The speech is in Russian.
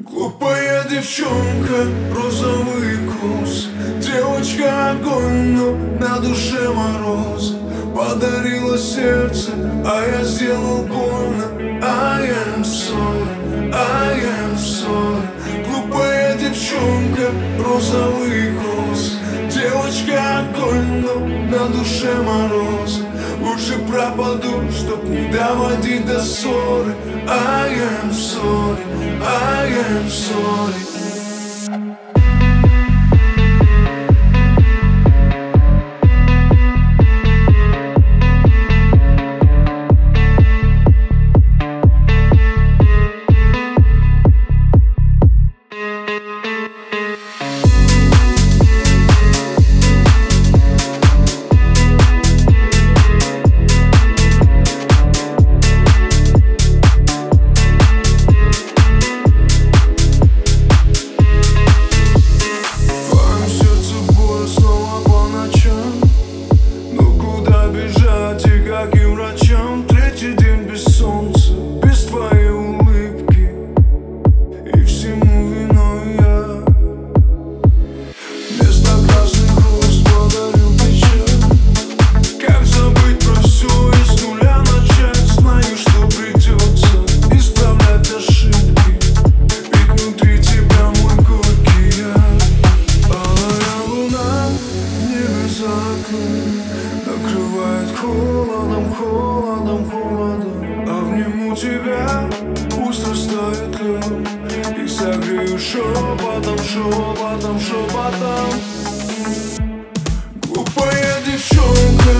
Глупая девчонка, розовый кус. Девочка огонь, но на душе мороз. Подарила сердце, а я сделал больно. I am sorry, I am sorry. Глупая девчонка, розовый кус Девочка огонь, но на душе мороз. Лучше пропаду, чтоб не доводить до ссоры. I am sorry, I am sorry тебя, растает лед И согрею шепотом, шепотом, шепотом. Глупая девчонка,